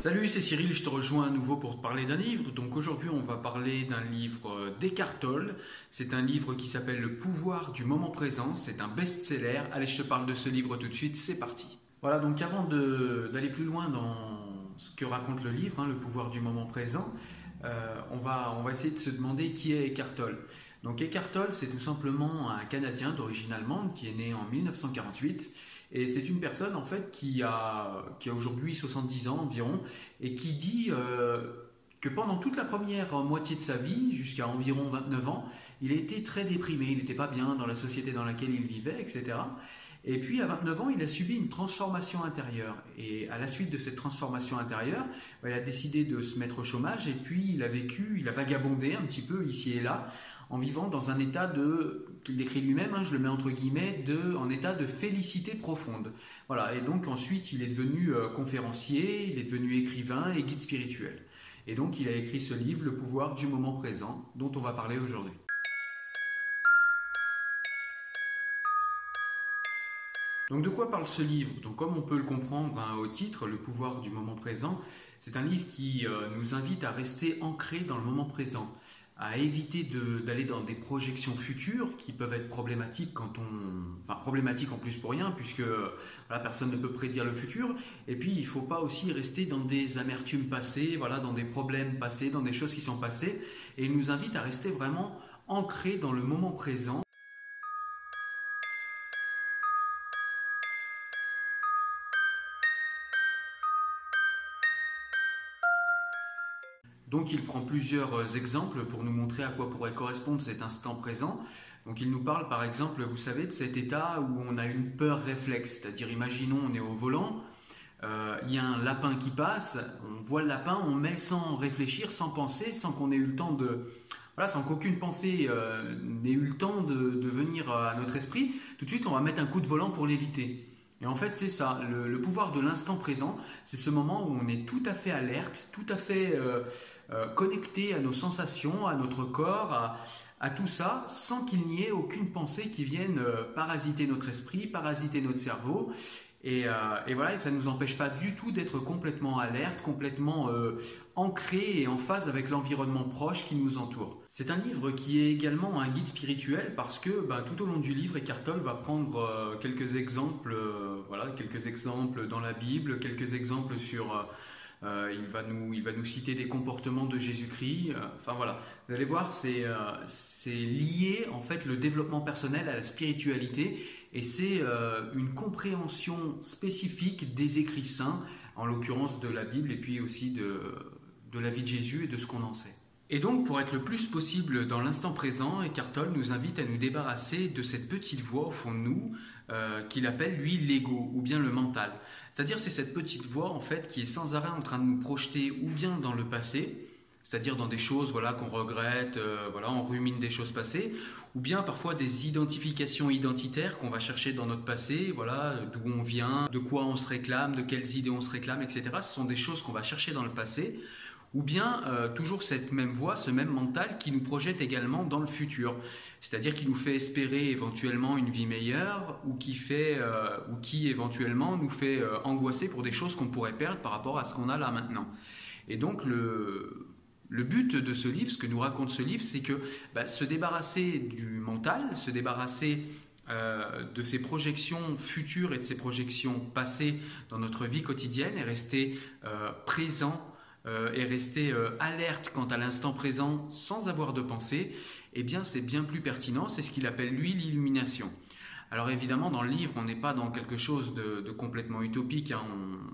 Salut, c'est Cyril, je te rejoins à nouveau pour te parler d'un livre. Donc aujourd'hui, on va parler d'un livre d'Eckhart Tolle. C'est un livre qui s'appelle Le pouvoir du moment présent. C'est un best-seller. Allez, je te parle de ce livre tout de suite. C'est parti. Voilà, donc avant d'aller plus loin dans ce que raconte le livre, hein, Le pouvoir du moment présent, euh, on, va, essayer de se demander qui est Eckhart. Donc Eckhart Tolle, c'est tout simplement un Canadien d'origine allemande qui est né en 1948 et c'est une personne en fait qui a, qui a aujourd'hui 70 ans environ et qui dit euh, que pendant toute la première moitié de sa vie, jusqu'à environ 29 ans, il était très déprimé, il n'était pas bien dans la société dans laquelle il vivait, etc. Et puis à 29 ans, il a subi une transformation intérieure. Et à la suite de cette transformation intérieure, il a décidé de se mettre au chômage et puis il a vécu, il a vagabondé un petit peu ici et là en vivant dans un état de, qu'il décrit lui-même, hein, je le mets entre guillemets, de, en état de félicité profonde. Voilà, et donc ensuite il est devenu euh, conférencier, il est devenu écrivain et guide spirituel. Et donc il a écrit ce livre, Le pouvoir du moment présent, dont on va parler aujourd'hui. Donc de quoi parle ce livre? Comme on peut le comprendre hein, au titre, Le pouvoir du moment présent, c'est un livre qui euh, nous invite à rester ancré dans le moment présent à éviter d'aller dans des projections futures qui peuvent être problématiques quand on, enfin problématiques en plus pour rien puisque voilà, personne ne peut prédire le futur. Et puis il ne faut pas aussi rester dans des amertumes passées, dans des problèmes passés, dans des choses qui sont passées. Et il nous invite à rester vraiment ancré dans le moment présent Donc il prend plusieurs euh, exemples pour nous montrer à quoi pourrait correspondre cet instant présent. Donc il nous parle par exemple, vous savez, de cet état où on a une peur réflexe, c'est-à-dire imaginons on est au volant, euh, il y a un lapin qui passe, on voit le lapin, on met sans réfléchir, sans penser, sans qu'on ait eu le temps de... Voilà, sans qu'aucune pensée euh, n'ait eu le temps de, venir à notre esprit, tout de suite on va mettre un coup de volant pour l'éviter. Et en fait, c'est ça, le, pouvoir de l'instant présent, c'est ce moment où on est tout à fait alerte, tout à fait euh, connecté à nos sensations, à notre corps, à, tout ça, sans qu'il n'y ait aucune pensée qui vienne euh, parasiter notre esprit, parasiter notre cerveau. Et, euh, et, voilà, ça ne nous empêche pas du tout d'être complètement alerte, complètement ancré et en phase avec l'environnement proche qui nous entoure. C'est un livre qui est également un guide spirituel parce que ben, tout au long du livre, Eckhart va prendre quelques exemples, voilà, quelques exemples dans la Bible, quelques exemples sur euh, il, va nous, il va nous citer des comportements de Jésus-Christ. Euh, enfin voilà, vous allez voir, c'est euh, c'est lié en fait le développement personnel à la spiritualité et c'est une compréhension spécifique des écrits saints, en l'occurrence de la Bible et puis aussi de, de la vie de Jésus et de ce qu'on en sait. Et donc, pour être le plus possible dans l'instant présent, Eckhart nous invite à nous débarrasser de cette petite voix au fond de nous qu'il appelle, lui, l'ego ou bien le mental. C'est-à-dire c'est cette petite voix en fait qui est sans arrêt en train de nous projeter ou bien dans le passé, c'est-à-dire dans des choses voilà qu'on regrette, euh, voilà on rumine des choses passées, ou bien parfois des identifications identitaires qu'on va chercher dans notre passé, voilà d'où on vient, de quoi on se réclame, de quelles idées on se réclame, etc. Ce sont des choses qu'on va chercher dans le passé ou bien euh, toujours cette même voix, ce même mental qui nous projette également dans le futur, c'est-à-dire qui nous fait espérer éventuellement une vie meilleure ou qui fait euh, ou qui éventuellement nous fait euh, angoisser pour des choses qu'on pourrait perdre par rapport à ce qu'on a là maintenant. Et donc le but de ce livre, ce que nous raconte ce livre, c'est que bah, se débarrasser du mental, se débarrasser de ces projections futures et de ces projections passées dans notre vie quotidienne et rester présent euh, et rester euh, alerte quant à l'instant présent sans avoir de pensée, eh bien c'est bien plus pertinent, c'est ce qu'il appelle lui l'illumination. Alors évidemment, dans le livre, on n'est pas dans quelque chose de, complètement utopique. Hein.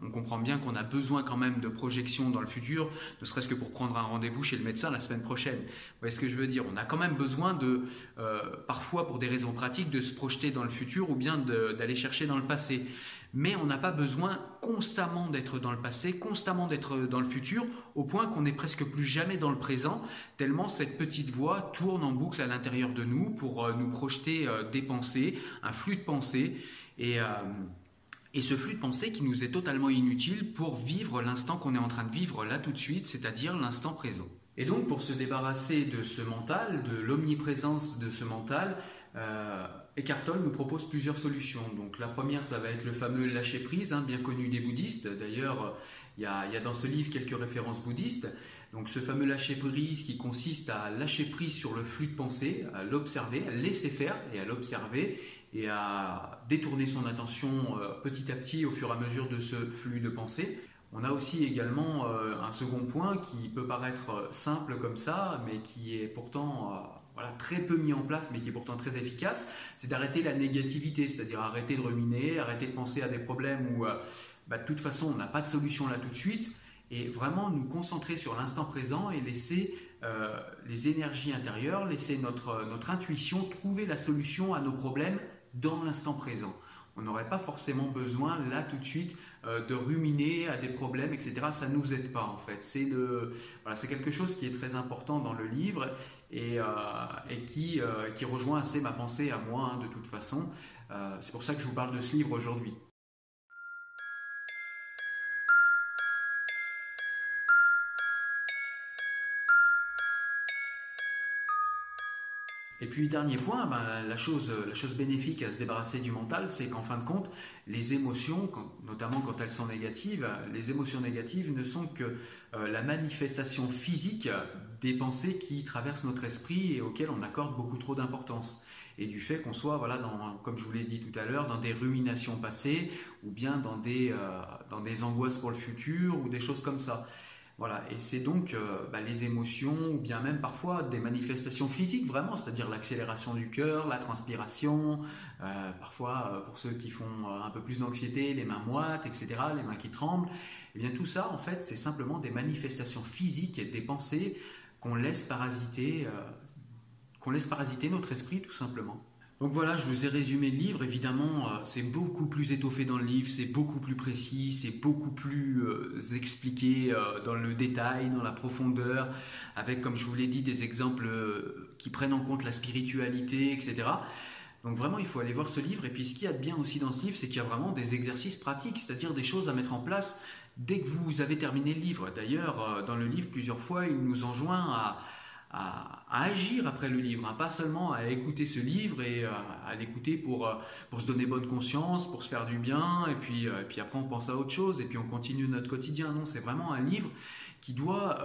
On, comprend bien qu'on a besoin quand même de projections dans le futur, ne serait-ce que pour prendre un rendez-vous chez le médecin la semaine prochaine. Vous voyez ce que je veux dire? On a quand même besoin de, euh, parfois pour des raisons pratiques, de se projeter dans le futur ou bien d'aller chercher dans le passé mais on n'a pas besoin constamment d'être dans le passé, constamment d'être dans le futur, au point qu'on n'est presque plus jamais dans le présent, tellement cette petite voix tourne en boucle à l'intérieur de nous pour euh, nous projeter euh, des pensées, un flux de pensées, et, euh, et ce flux de pensées qui nous est totalement inutile pour vivre l'instant qu'on est en train de vivre là tout de suite, c'est-à-dire l'instant présent. Et donc pour se débarrasser de ce mental, de l'omniprésence de ce mental, Eckhart Tolle nous propose plusieurs solutions. Donc la première, ça va être le fameux lâcher prise, hein, bien connu des bouddhistes. D'ailleurs, il y, a, dans ce livre quelques références bouddhistes. Donc ce fameux lâcher prise qui consiste à lâcher prise sur le flux de pensée, à l'observer, à laisser faire et à l'observer et à détourner son attention euh, petit à petit au fur et à mesure de ce flux de pensée. On a aussi également euh, un second point qui peut paraître euh, simple comme ça, mais qui est pourtant très peu mis en place, mais qui est pourtant très efficace, c'est d'arrêter la négativité, c'est-à-dire arrêter de ruminer, arrêter de penser à des problèmes où bah, de toute façon on n'a pas de solution là tout de suite, et vraiment nous concentrer sur l'instant présent et laisser les énergies intérieures, laisser notre, notre intuition trouver la solution à nos problèmes dans l'instant présent. On n'aurait pas forcément besoin, là tout de suite, euh, de ruminer à des problèmes, etc. Ça nous aide pas, en fait. C'est quelque chose qui est très important dans le livre et, euh, euh, qui, rejoint assez ma pensée à moi, hein, de toute façon. c'est pour ça que je vous parle de ce livre aujourd'hui. Et puis dernier point, ben, la, chose, bénéfique à se débarrasser du mental, c'est qu'en fin de compte, les émotions, notamment quand elles sont négatives, les émotions négatives ne sont que euh, la manifestation physique des pensées qui traversent notre esprit et auxquelles on accorde beaucoup trop d'importance. Et du fait qu'on soit, voilà, comme je vous l'ai dit tout à l'heure, dans des ruminations passées ou bien dans des, euh, dans des angoisses pour le futur ou des choses comme ça. Voilà, et c'est donc euh, bah, les émotions ou bien même parfois des manifestations physiques vraiment, c'est-à-dire l'accélération du cœur, la transpiration, euh, parfois euh, pour ceux qui font un peu plus d'anxiété, les mains moites, etc., les mains qui tremblent. Et eh bien tout ça, en fait, c'est simplement des manifestations physiques et des pensées qu'on laisse parasiter, qu'on laisse parasiter notre esprit tout simplement. Donc voilà, je vous ai résumé le livre. Évidemment, euh, c'est beaucoup plus étoffé dans le livre, c'est beaucoup plus précis, c'est beaucoup plus euh, expliqué euh, dans le détail, dans la profondeur, avec, comme je vous l'ai dit, des exemples qui prennent en compte la spiritualité, etc. Donc vraiment, il faut aller voir ce livre. Et puis, ce qu'il y a de bien aussi dans ce livre, c'est qu'il y a vraiment des exercices pratiques, c'est-à-dire des choses à mettre en place dès que vous avez terminé le livre. D'ailleurs, dans le livre, plusieurs fois, il nous enjoint à à, agir après le livre, hein, pas seulement à écouter ce livre et euh, à, l'écouter pour, euh, pour se donner bonne conscience, pour se faire du bien, et puis, euh, et puis après on pense à autre chose, et puis on continue notre quotidien. Non, c'est vraiment un livre qui doit,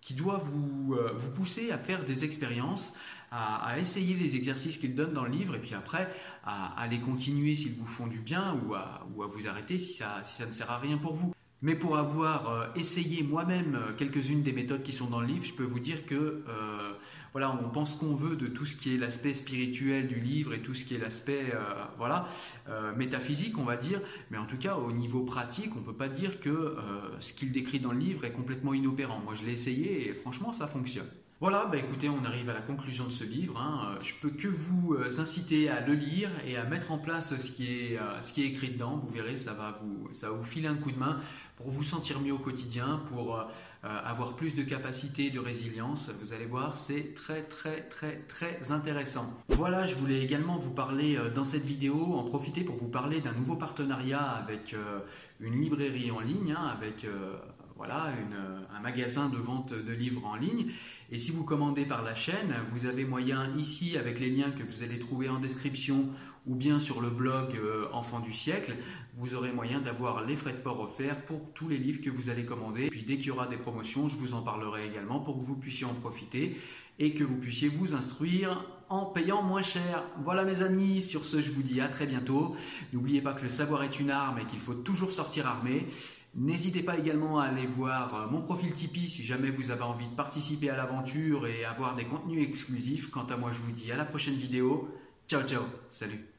qui doit vous, vous pousser à faire des expériences, à, essayer les exercices qu'il donne dans le livre, et puis après à, les continuer s'ils vous font du bien, ou à, ou à vous arrêter si ça, si ça ne sert à rien pour vous. Mais pour avoir euh, essayé moi-même euh, quelques-unes des méthodes qui sont dans le livre, je peux vous dire que euh, voilà, on pense qu'on veut de tout ce qui est l'aspect spirituel du livre et tout ce qui est l'aspect voilà métaphysique, on va dire. Mais en tout cas, au niveau pratique, on peut pas dire que ce qu'il décrit dans le livre est complètement inopérant. Moi, je l'ai essayé et franchement, ça fonctionne. Voilà, bah écoutez, on arrive à la conclusion de ce livre. Hein. Je peux que vous inciter à le lire et à mettre en place ce qui est, ce qui est écrit dedans. Vous verrez, ça va vous, ça va vous filer un coup de main pour vous sentir mieux au quotidien, pour euh, euh, avoir plus de capacité, de résilience. Vous allez voir, c'est très très très très intéressant. Voilà, je voulais également vous parler euh, dans cette vidéo, en profiter pour vous parler d'un nouveau partenariat avec une librairie en ligne, hein, avec voilà, un magasin de vente de livres en ligne. Et si vous commandez par la chaîne, vous avez moyen ici, avec les liens que vous allez trouver en description ou bien sur le blog euh, Enfant du siècle, vous aurez moyen d'avoir les frais de port offerts pour tous les livres que vous allez commander. Puis dès qu'il y aura des promotions, je vous en parlerai également pour que vous puissiez en profiter et que vous puissiez vous instruire en payant moins cher. Voilà mes amis, sur ce je vous dis à très bientôt. N'oubliez pas que le savoir est une arme et qu'il faut toujours sortir armé. N'hésitez pas également à aller voir euh, mon profil Tipeee si jamais vous avez envie de participer à l'aventure et avoir des contenus exclusifs. Quant à moi, je vous dis à la prochaine vidéo. Ciao ciao, salut